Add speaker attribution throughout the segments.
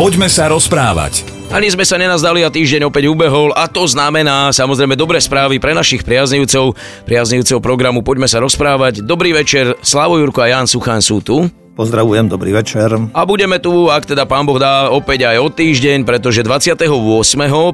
Speaker 1: Poďme sa rozprávať.
Speaker 2: Ani sme sa nenazdali a týždeň opäť ubehol a to znamená samozrejme dobré správy pre našich priaznivcov, priaznivcov programu Poďme sa rozprávať. Dobrý večer, Slavo Jurko a Jan Suchan sú tu.
Speaker 3: Pozdravujem, dobrý večer.
Speaker 2: A budeme tu, ak teda pán Boh dá, opäť aj o týždeň, pretože 28.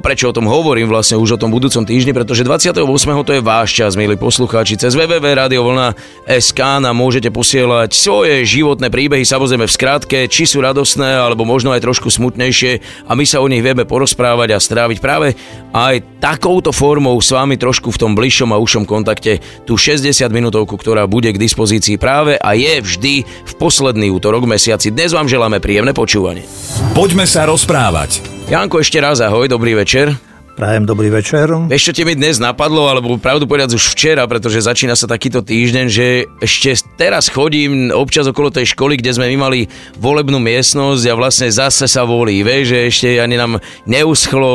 Speaker 2: Prečo o tom hovorím vlastne už o tom budúcom týždni, pretože 28. to je váš čas, milí poslucháči. Cez SK nám môžete posielať svoje životné príbehy, samozrejme v skratke, či sú radosné, alebo možno aj trošku smutnejšie a my sa o nich vieme porozprávať a stráviť práve aj takouto formou s vami trošku v tom bližšom a ušom kontakte tú 60 minútovku, ktorá bude k dispozícii práve a je vždy v poslednom posledný útorok v mesiaci. Dnes vám želáme príjemné počúvanie.
Speaker 1: Poďme sa rozprávať.
Speaker 2: Janko, ešte raz ahoj, dobrý večer.
Speaker 3: Prajem dobrý večer.
Speaker 2: Vieš, čo ti mi dnes napadlo, alebo pravdu povedať už včera, pretože začína sa takýto týždeň, že ešte teraz chodím občas okolo tej školy, kde sme my mali volebnú miestnosť a vlastne zase sa volí. Vieš, že ešte ani nám neuschlo...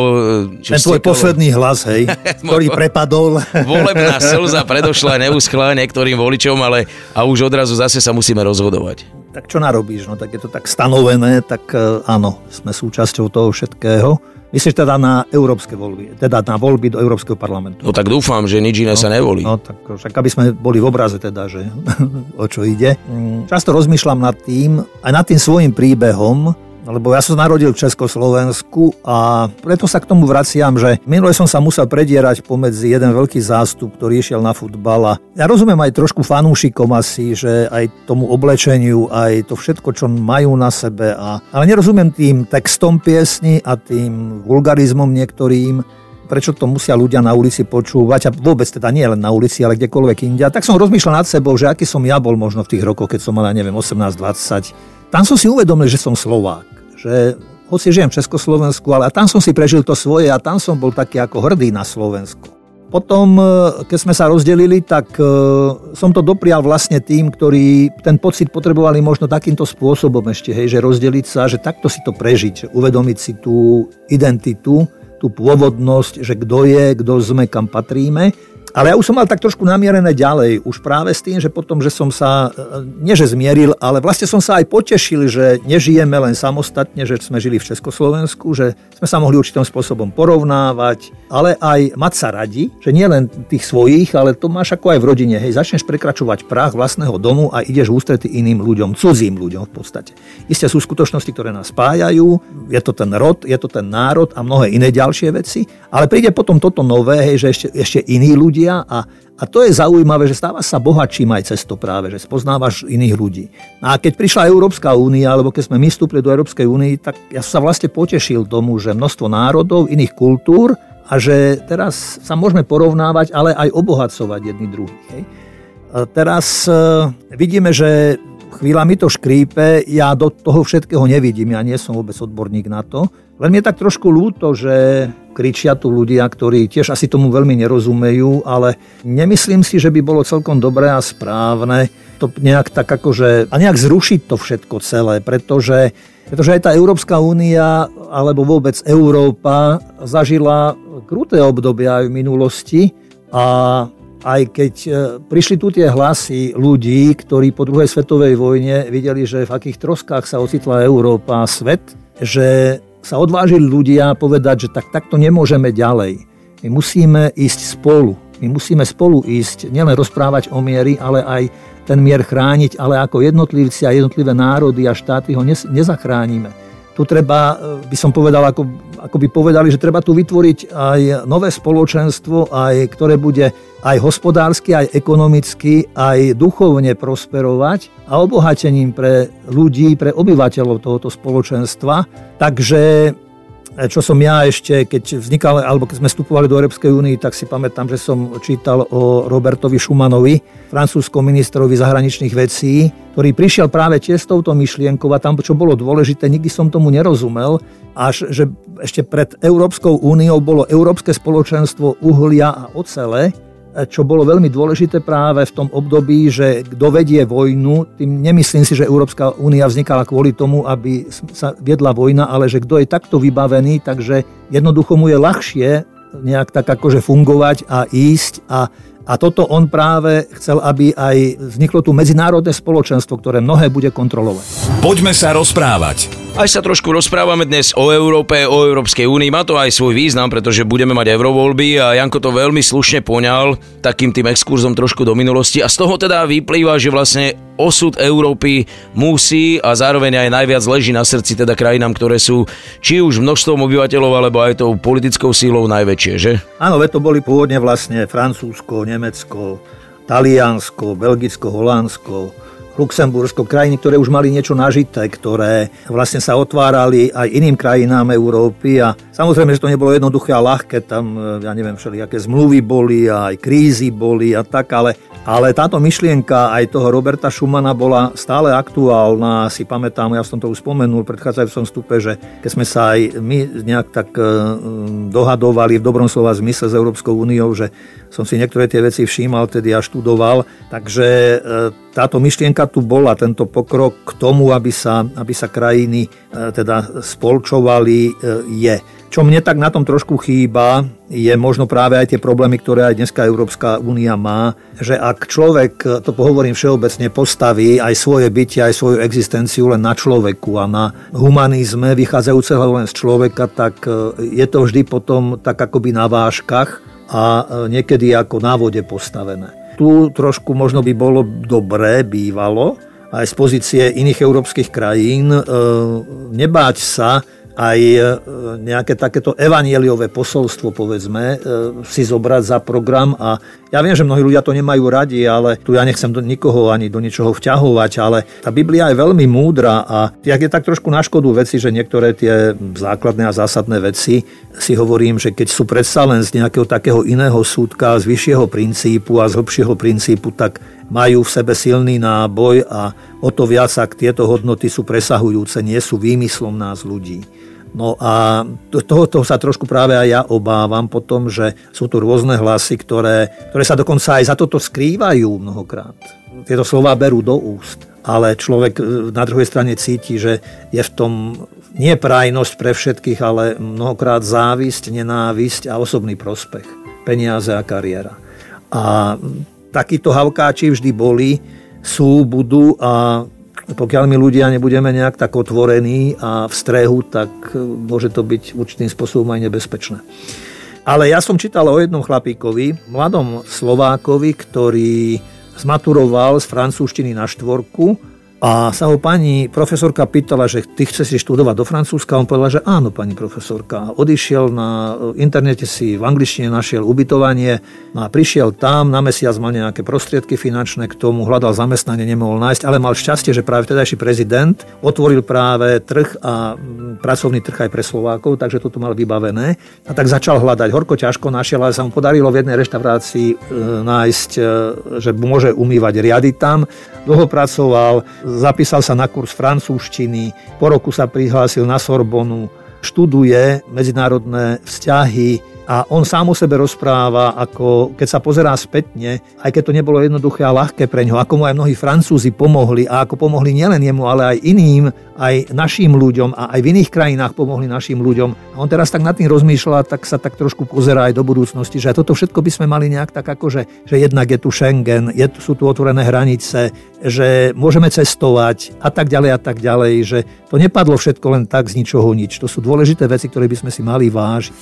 Speaker 3: Čo Ten tvoj posledný hlas, hej, ktorý prepadol.
Speaker 2: Volebná slza predošla neuschla niektorým voličom, ale a už odrazu zase sa musíme rozhodovať
Speaker 3: tak čo narobíš? No tak je to tak stanovené, tak e, áno, sme súčasťou toho všetkého. Myslíš teda na európske voľby, teda na voľby do Európskeho parlamentu?
Speaker 2: No tak dúfam, že nič iné
Speaker 3: no,
Speaker 2: sa nevolí.
Speaker 3: No tak však aby sme boli v obraze teda, že o čo ide. Mm, často rozmýšľam nad tým, aj nad tým svojim príbehom, lebo ja som narodil v Československu a preto sa k tomu vraciam, že minule som sa musel predierať pomedzi jeden veľký zástup, ktorý išiel na futbal a ja rozumiem aj trošku fanúšikom asi, že aj tomu oblečeniu, aj to všetko, čo majú na sebe, a, ale nerozumiem tým textom piesni a tým vulgarizmom niektorým, prečo to musia ľudia na ulici počúvať a vôbec teda nie len na ulici, ale kdekoľvek inde. tak som rozmýšľal nad sebou, že aký som ja bol možno v tých rokoch, keď som mal, neviem, 18-20 tam som si uvedomil, že som Slovák. Že hoci žijem v Československu, ale tam som si prežil to svoje a tam som bol taký ako hrdý na Slovensko. Potom, e, keď sme sa rozdelili, tak e, som to doprial vlastne tým, ktorí ten pocit potrebovali možno takýmto spôsobom ešte, hej, že rozdeliť sa, že takto si to prežiť, uvedomiť si tú identitu, tú pôvodnosť, že kto je, kto sme, kam patríme ale ja už som mal tak trošku namierené ďalej, už práve s tým, že potom, že som sa, e, nie že zmieril, ale vlastne som sa aj potešil, že nežijeme len samostatne, že sme žili v Československu, že sme sa mohli určitým spôsobom porovnávať, ale aj mať sa radi, že nie len tých svojich, ale to máš ako aj v rodine. Hej, začneš prekračovať práh vlastného domu a ideš v ústrety iným ľuďom, cudzím ľuďom v podstate. Isté sú skutočnosti, ktoré nás spájajú, je to ten rod, je to ten národ a mnohé iné ďalšie veci, ale príde potom toto nové, hej, že ešte, ešte iní ľudia a, a to je zaujímavé, že stáva sa bohatším aj cez to práve, že spoznávaš iných ľudí. A keď prišla Európska únia, alebo keď sme my vstúpili do Európskej únie, tak ja sa vlastne potešil tomu, že množstvo národov, iných kultúr a že teraz sa môžeme porovnávať, ale aj obohacovať jedni druhých. Hej. A teraz e, vidíme, že chvíľa mi to škrípe, ja do toho všetkého nevidím, ja nie som vôbec odborník na to, len je tak trošku ľúto, že kričia tu ľudia, ktorí tiež asi tomu veľmi nerozumejú, ale nemyslím si, že by bolo celkom dobré a správne to nejak tak akože, a nejak zrušiť to všetko celé, pretože, pretože aj tá Európska únia, alebo vôbec Európa zažila kruté obdobia aj v minulosti a aj keď e, prišli tu tie hlasy ľudí, ktorí po druhej svetovej vojne videli, že v akých troskách sa ocitla Európa a svet, že sa odvážili ľudia povedať, že tak takto nemôžeme ďalej. My musíme ísť spolu. My musíme spolu ísť, nielen rozprávať o miery, ale aj ten mier chrániť, ale ako jednotlivci a jednotlivé národy a štáty ho nezachránime. Tu treba, e, by som povedal, ako, ako by povedali, že treba tu vytvoriť aj nové spoločenstvo, aj, ktoré bude aj hospodársky, aj ekonomicky, aj duchovne prosperovať a obohatením pre ľudí, pre obyvateľov tohoto spoločenstva. Takže čo som ja ešte, keď vznikal, alebo keď sme vstupovali do Európskej únie, tak si pamätám, že som čítal o Robertovi Schumanovi, francúzskom ministrovi zahraničných vecí, ktorý prišiel práve tiež s touto myšlienkou a tam, čo bolo dôležité, nikdy som tomu nerozumel, až že ešte pred Európskou úniou bolo Európske spoločenstvo uhlia a ocele, čo bolo veľmi dôležité práve v tom období, že kto vedie vojnu, tým nemyslím si, že Európska únia vznikala kvôli tomu, aby sa viedla vojna, ale že kto je takto vybavený, takže jednoducho mu je ľahšie nejak tak akože fungovať a ísť a, A toto on práve chcel, aby aj vzniklo tu medzinárodné spoločenstvo, ktoré mnohé bude kontrolovať.
Speaker 1: Poďme sa rozprávať.
Speaker 2: Aj sa trošku rozprávame dnes o Európe, o Európskej únii. Má to aj svoj význam, pretože budeme mať eurovoľby a Janko to veľmi slušne poňal takým tým exkurzom trošku do minulosti. A z toho teda vyplýva, že vlastne osud Európy musí a zároveň aj najviac leží na srdci teda krajinám, ktoré sú či už množstvom obyvateľov alebo aj tou politickou sílou najväčšie, že?
Speaker 3: Áno, to boli pôvodne vlastne Francúzsko, Nemecko, Taliansko, Belgicko, Holandsko, Luxembursko, krajiny, ktoré už mali niečo nažité, ktoré vlastne sa otvárali aj iným krajinám Európy. A samozrejme, že to nebolo jednoduché a ľahké, tam, ja neviem, všelijaké zmluvy boli a aj krízy boli a tak, ale ale táto myšlienka aj toho Roberta Schumana bola stále aktuálna. Si pamätám, ja som to už spomenul v predchádzajúcom stupe, že keď sme sa aj my nejak tak e, dohadovali v dobrom slova zmysle s Európskou úniou, že som si niektoré tie veci všímal, tedy ja študoval. Takže e, táto myšlienka tu bola, tento pokrok k tomu, aby sa, aby sa krajiny e, teda spolčovali, je. Čo mne tak na tom trošku chýba, je možno práve aj tie problémy, ktoré aj dneska Európska únia má, že ak človek, to pohovorím všeobecne, postaví aj svoje bytie, aj svoju existenciu len na človeku a na humanizme vychádzajúceho len z človeka, tak e, je to vždy potom tak akoby na váškach a e, niekedy ako na vode postavené. Tu trošku možno by bolo dobré, bývalo, aj z pozície iných európskych krajín, e, nebáť sa aj e, nejaké takéto evanieliové posolstvo, povedzme, e, si zobrať za program. A ja viem, že mnohí ľudia to nemajú radi, ale tu ja nechcem do nikoho ani do ničoho vťahovať, ale tá Biblia je veľmi múdra a jak je tak trošku na škodu veci, že niektoré tie základné a zásadné veci si hovorím, že keď sú predsa len z nejakého takého iného súdka, z vyššieho princípu a z hlbšieho princípu, tak majú v sebe silný náboj a o to viac, ak tieto hodnoty sú presahujúce, nie sú výmyslom nás ľudí. No a tohoto sa trošku práve aj ja obávam potom, že sú tu rôzne hlasy, ktoré, ktoré sa dokonca aj za toto skrývajú mnohokrát. Tieto slova berú do úst, ale človek e, na druhej strane cíti, že je v tom nie prajnosť pre všetkých, ale mnohokrát závisť, nenávisť a osobný prospech, peniaze a kariéra. A takíto havkáči vždy boli, sú, budú a pokiaľ my ľudia nebudeme nejak tak otvorení a v strehu, tak e, môže to byť určitým spôsobom aj nebezpečné. Ale ja som čítal o jednom chlapíkovi, mladom Slovákovi, ktorý zmaturoval z francúzštiny na štvorku a sa ho pani profesorka pýtala, že ty chceš si študovať do Francúzska. On povedal, že áno, pani profesorka. Odišiel na internete si v angličtine našiel ubytovanie no a prišiel tam, na mesiac mal nejaké prostriedky finančné k tomu, hľadal zamestnanie, nemohol nájsť, ale mal šťastie, že práve vtedajší prezident otvoril práve trh a pracovný trh aj pre Slovákov, takže toto mal vybavené. A tak začal hľadať. Horko ťažko našiel, ale sa mu podarilo v jednej reštaurácii e, nájsť, e, že môže umývať riady tam. Dlho pracoval, zapísal sa na kurz francúzštiny, po roku sa prihlásil na Sorbonu, študuje medzinárodné vzťahy, a on sám o sebe rozpráva, ako keď sa pozerá spätne, aj keď to nebolo jednoduché a ľahké pre ňo, ako mu aj mnohí Francúzi pomohli a ako pomohli nielen jemu, ale aj iným, aj našim ľuďom a aj v iných krajinách pomohli našim ľuďom. A on teraz tak nad tým rozmýšľa, tak sa tak trošku pozerá aj do budúcnosti, že toto všetko by sme mali nejak tak akože, že jednak je tu Schengen, je, sú tu otvorené hranice, že môžeme cestovať a tak ďalej a tak ďalej, že to nepadlo všetko len tak z ničoho nič. To sú dôležité veci, ktoré by sme si mali vážiť.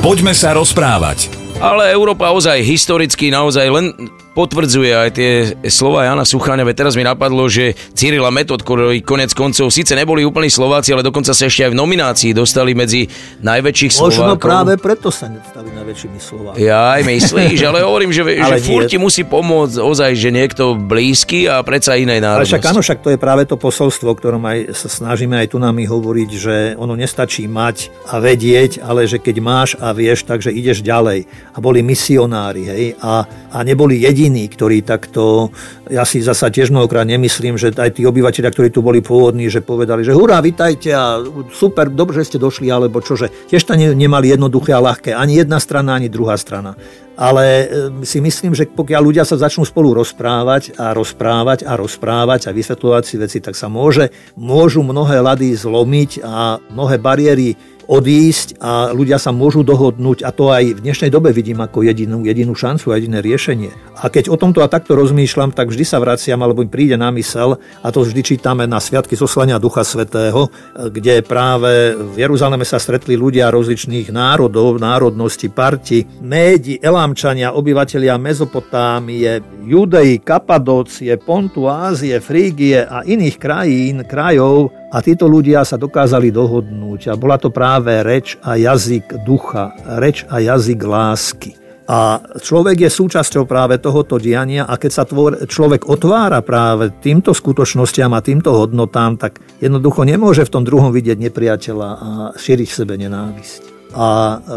Speaker 1: Poďme sa rozprávať.
Speaker 2: Ale Európa ozaj historicky naozaj len potvrdzuje aj tie slova Jana Sucháňa. Teraz mi napadlo, že Cyril a Metod, ktorí konec koncov síce neboli úplní Slováci, ale dokonca sa ešte aj v nominácii dostali medzi najväčších Slovákov.
Speaker 3: Možno práve preto sa nestali najväčšími Slovákmi.
Speaker 2: Ja aj myslíš, ale hovorím, že, ale že furt ti musí pomôcť ozaj, že niekto blízky a predsa inej národnosti.
Speaker 3: Ale však áno, však to je práve to posolstvo, ktorom aj sa snažíme aj tu nami hovoriť, že ono nestačí mať a vedieť, ale že keď máš a vieš, takže ideš ďalej. A boli misionári, hej, a, a neboli jediní ktorí takto, ja si zasa tiež mnohokrát nemyslím, že aj tí obyvateľia, ktorí tu boli pôvodní, že povedali, že hurá, vitajte a super, dobre, že ste došli, alebo čože. Tiež to nemali jednoduché a ľahké, ani jedna strana, ani druhá strana. Ale e, si myslím, že pokiaľ ľudia sa začnú spolu rozprávať a rozprávať a rozprávať a vysvetľovať si veci, tak sa môže, môžu mnohé lady zlomiť a mnohé bariéry odísť a ľudia sa môžu dohodnúť a to aj v dnešnej dobe vidím ako jedinú, jedinú šancu a jediné riešenie. A keď o tomto a takto rozmýšľam, tak vždy sa vraciam alebo mi príde na mysel a to vždy čítame na Sviatky zoslania Ducha Svetého, kde práve v Jeruzaleme sa stretli ľudia rozličných národov, národnosti, parti, Médi, Elámčania, obyvatelia Mezopotámie, Judei, Kapadócie, Pontu, Ázie, Frígie a iných krajín, krajov a títo ľudia sa dokázali dohodnúť a bola to práve reč a jazyk ducha, reč a jazyk lásky. A človek je súčasťou práve tohoto diania a keď sa tvor, človek otvára práve týmto skutočnostiam a týmto hodnotám, tak jednoducho nemôže v tom druhom vidieť nepriateľa a šíriť v sebe nenávisť. A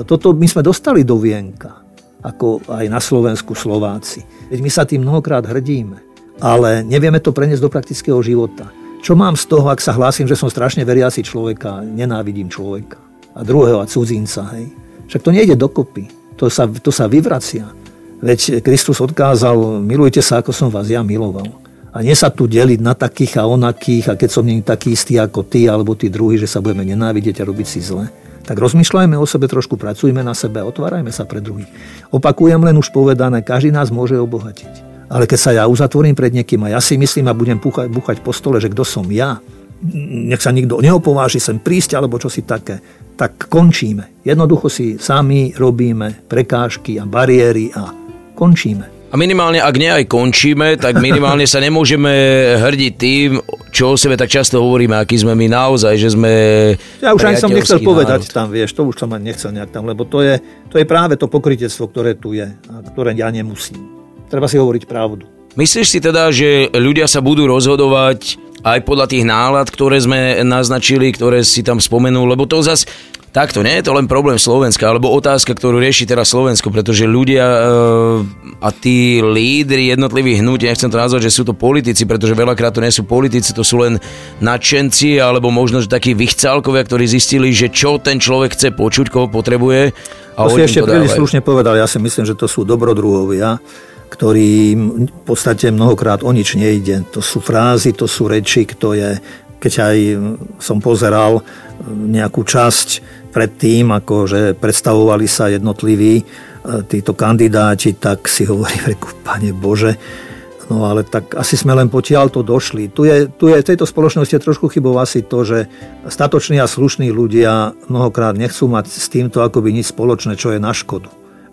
Speaker 3: toto my sme dostali do vienka, ako aj na Slovensku Slováci. Veď my sa tým mnohokrát hrdíme, ale nevieme to preniesť do praktického života. Čo mám z toho, ak sa hlásim, že som strašne veriaci človeka, nenávidím človeka a druhého a cudzinca, hej? Však to nejde dokopy. To sa, to sa vyvracia. Veď Kristus odkázal, milujte sa, ako som vás ja miloval. A nie sa tu deliť na takých a onakých, a keď som nie taký istý ako ty, alebo tí druhí, že sa budeme nenávidieť a robiť si zle. Tak rozmýšľajme o sebe trošku, pracujme na sebe, otvárajme sa pre druhých. Opakujem len už povedané, každý nás môže obohatiť. Ale keď sa ja uzatvorím pred niekým a ja si myslím a budem búchať, búchať po stole, že kto som ja, nech sa nikto neopováži sem prísť alebo čo si také, tak končíme. Jednoducho si sami robíme prekážky a bariéry a končíme.
Speaker 2: A minimálne, ak nie aj končíme, tak minimálne sa nemôžeme hrdiť tým, čo o sebe tak často hovoríme, aký sme my naozaj, že sme...
Speaker 3: Ja už ani som nechcel národ. povedať tam, vieš, to už som ani nechcel nejak tam, lebo to je, to je práve to pokrytectvo, ktoré tu je a ktoré ja nemusím treba si hovoriť pravdu.
Speaker 2: Myslíš si teda, že ľudia sa budú rozhodovať aj podľa tých nálad, ktoré sme naznačili, ktoré si tam spomenul, lebo to zase Takto, nie je to len problém Slovenska, alebo otázka, ktorú rieši teraz Slovensko, pretože ľudia e, a tí lídry jednotlivých hnutí, nechcem to nazvať, že sú to politici, pretože veľakrát to nie sú politici, to sú len nadšenci, alebo možno že takí vychcálkovia, ktorí zistili, že čo ten človek chce počuť, koho potrebuje.
Speaker 3: A to si ešte príliš slušne povedal, ja si myslím, že to sú dobrodruhovia, ktorým v podstate mnohokrát o nič nejde. To sú frázy, to sú reči, to je, keď aj som pozeral nejakú časť pred tým, ako že predstavovali sa jednotliví e, títo kandidáti, tak si hovorím, reku, pane Bože, No ale tak asi sme len potiaľ to došli. Tu je, tu je v tejto spoločnosti trošku chybov asi to, že statoční a slušní ľudia mnohokrát nechcú mať s týmto akoby nič spoločné, čo je na škodu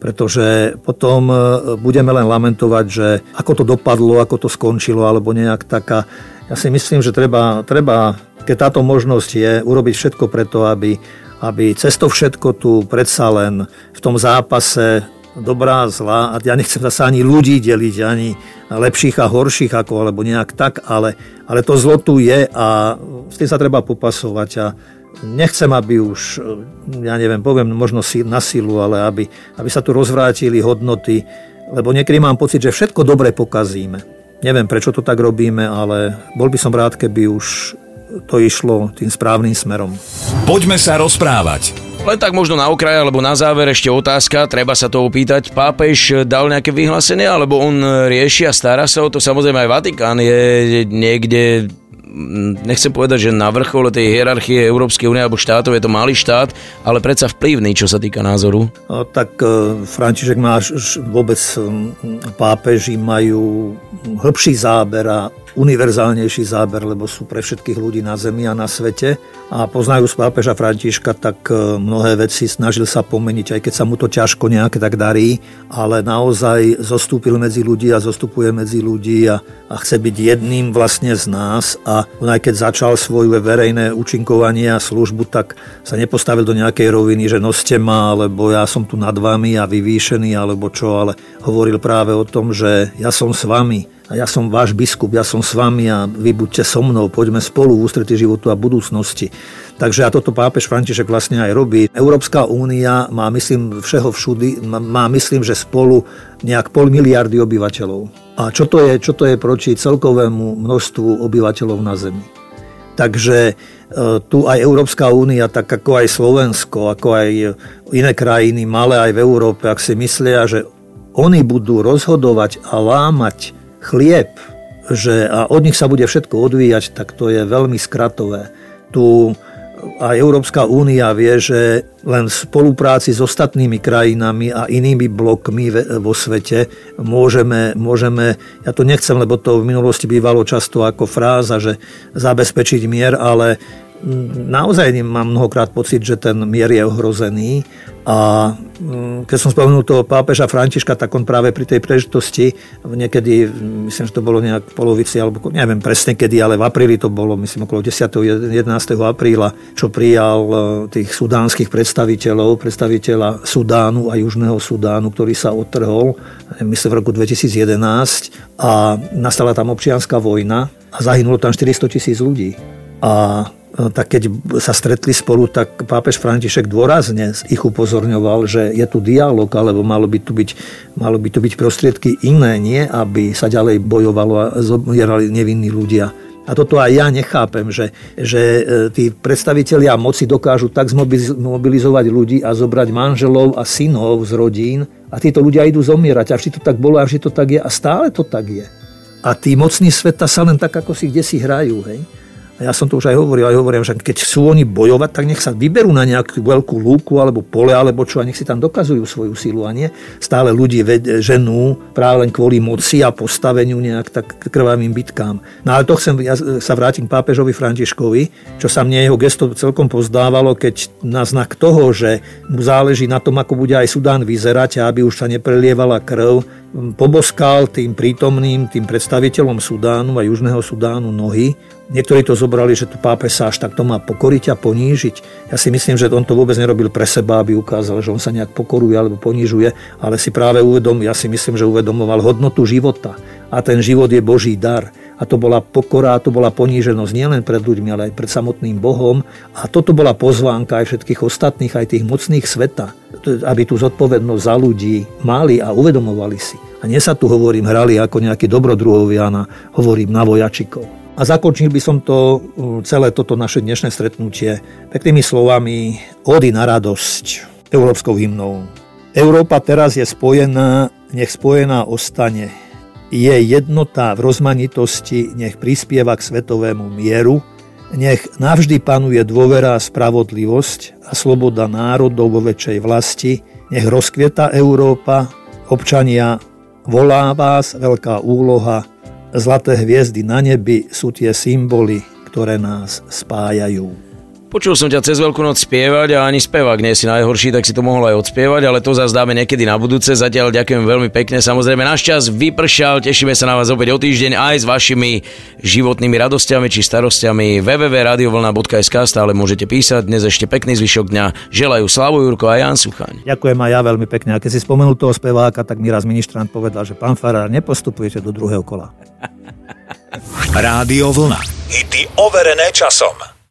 Speaker 3: pretože potom e, budeme len lamentovať, že ako to dopadlo, ako to skončilo, alebo nejak taká. Ja si myslím, že treba, treba keď táto možnosť je, urobiť všetko preto, aby, aby cez všetko tu predsa len v tom zápase dobrá, zlá, a ja nechcem sa ani ľudí deliť, ani lepších a horších, ako, alebo nejak tak, ale, ale to zlo tu je a s tým sa treba popasovať a nechcem, aby už, ja neviem, poviem možno na silu, ale aby, aby sa tu rozvrátili hodnoty, lebo niekedy mám pocit, že všetko dobre pokazíme. Neviem, prečo to tak robíme, ale bol by som rád, keby už to išlo tým správnym smerom.
Speaker 1: Poďme sa rozprávať.
Speaker 2: Len tak možno na okraj, alebo na záver ešte otázka, treba sa to opýtať. Pápež dal nejaké vyhlásenie, alebo on rieši a stará sa o to? Samozrejme aj Vatikán je niekde nechcem povedať, že na vrchole tej hierarchie Európskej únie alebo štátov je to malý štát, ale predsa vplyvný, čo sa týka názoru.
Speaker 3: No, tak e, František má vôbec pápeži majú hĺbší záber a univerzálnejší záber, lebo sú pre všetkých ľudí na Zemi a na svete. A poznajú z pápeža Františka, tak e, mnohé veci snažil sa pomeniť, aj keď sa mu to ťažko nejaké tak darí, ale naozaj zostúpil medzi ľudí a zostupuje medzi ľudí a, a chce byť jedným vlastne z nás. A on aj keď začal svoje verejné účinkovanie a službu, tak sa nepostavil do nejakej roviny, že noste ma, alebo ja som tu nad vami a vyvýšený, alebo čo, ale hovoril práve o tom, že ja som s vami ja som váš biskup, ja som s vami a vy buďte so mnou, poďme spolu v ústretí životu a budúcnosti. Takže a toto pápež František vlastne aj robí. Európska únia má, myslím, všeho všudy, má, myslím, že spolu nejak pol miliardy obyvateľov. A čo to je, čo to je proti celkovému množstvu obyvateľov na Zemi? Takže e, tu aj Európska únia, tak ako aj Slovensko, ako aj iné krajiny, malé aj v Európe, ak si myslia, že oni budú rozhodovať a lámať chlieb, že a od nich sa bude všetko odvíjať, tak to je veľmi skratové. Tu a Európska únia vie, že len v spolupráci s ostatnými krajinami a inými blokmi vo svete môžeme, môžeme, ja to nechcem, lebo to v minulosti bývalo často ako fráza, že zabezpečiť mier, ale naozaj mám mnohokrát pocit, že ten mier je ohrozený a mm, keď som spomenul toho pápeža Františka, tak on práve pri tej príležitosti, niekedy, myslím, že to bolo nejak v polovici, alebo neviem presne kedy, ale v apríli to bolo, myslím, okolo 10. 11. apríla, čo prijal e, tých sudánskych predstaviteľov, predstaviteľa Sudánu a Južného Sudánu, ktorý sa odtrhol, myslím, v roku 2011 a nastala tam občianská vojna a zahynulo tam 400 tisíc ľudí. A tak keď sa stretli spolu, tak pápež František dôrazne ich upozorňoval, že je tu dialog, alebo malo by tu byť, malo by tu byť prostriedky iné, nie aby sa ďalej bojovalo a zomierali nevinní ľudia. A toto aj ja nechápem, že, že e, tí predstavitelia moci dokážu tak zmobilizovať ľudí a zobrať manželov a synov z rodín a títo ľudia idú zomierať. A vždy to tak bolo a vždy to tak je a stále to tak je. A tí mocní sveta sa len tak ako si kde si hrajú. Hej? A ja som to už aj hovoril, aj hovorím, že keď chcú oni bojovať, tak nech sa vyberú na nejakú veľkú lúku alebo pole alebo čo a nech si tam dokazujú svoju silu a nie stále ľudí ženú práve len kvôli moci a postaveniu nejak tak krvavým bitkám. No ale to chcem, ja sa vrátim k pápežovi Františkovi, čo sa mne jeho gesto celkom pozdávalo, keď na znak toho, že mu záleží na tom, ako bude aj Sudán vyzerať a aby už sa neprelievala krv, poboskal tým prítomným, tým predstaviteľom Sudánu a Južného Sudánu nohy. Niektorí to zobrali, že tu pápež sa až takto má pokoriť a ponížiť. Ja si myslím, že on to vôbec nerobil pre seba, aby ukázal, že on sa nejak pokoruje alebo ponižuje, ale si práve uvedom, ja si myslím, že uvedomoval hodnotu života. A ten život je Boží dar. A to bola pokora, a to bola poníženosť nielen pred ľuďmi, ale aj pred samotným Bohom. A toto bola pozvánka aj všetkých ostatných, aj tých mocných sveta, aby tú zodpovednosť za ľudí mali a uvedomovali si. A nie sa tu hovorím, hrali ako nejakí dobrodruhovia, hovorím na vojačikov. A zakončil by som to celé toto naše dnešné stretnutie peknými slovami Ody na radosť európskou hymnou. Európa teraz je spojená, nech spojená ostane. Je jednota v rozmanitosti, nech prispieva k svetovému mieru, nech navždy panuje dôvera a spravodlivosť a sloboda národov vo väčšej vlasti, nech rozkvieta Európa, občania, volá vás veľká úloha, zlaté hviezdy na nebi sú tie symboly, ktoré nás spájajú.
Speaker 2: Počul som ťa cez Veľkú noc spievať a ani spevák nie si najhorší, tak si to mohol aj odspievať, ale to zase dáme niekedy na budúce. Zatiaľ ďakujem veľmi pekne. Samozrejme, náš čas vypršal, tešíme sa na vás opäť o týždeň aj s vašimi životnými radosťami či starostiami www.radiovlna.sk stále môžete písať. Dnes ešte pekný zvyšok dňa. Želajú Slavo Jurko a Jan Suchaň.
Speaker 3: Ďakujem aj ja veľmi pekne. A keď si spomenul toho speváka, tak mi raz ministrant povedal, že pán Farár, nepostupujete do druhého kola.
Speaker 1: Rádio Vlna. Hity overené časom.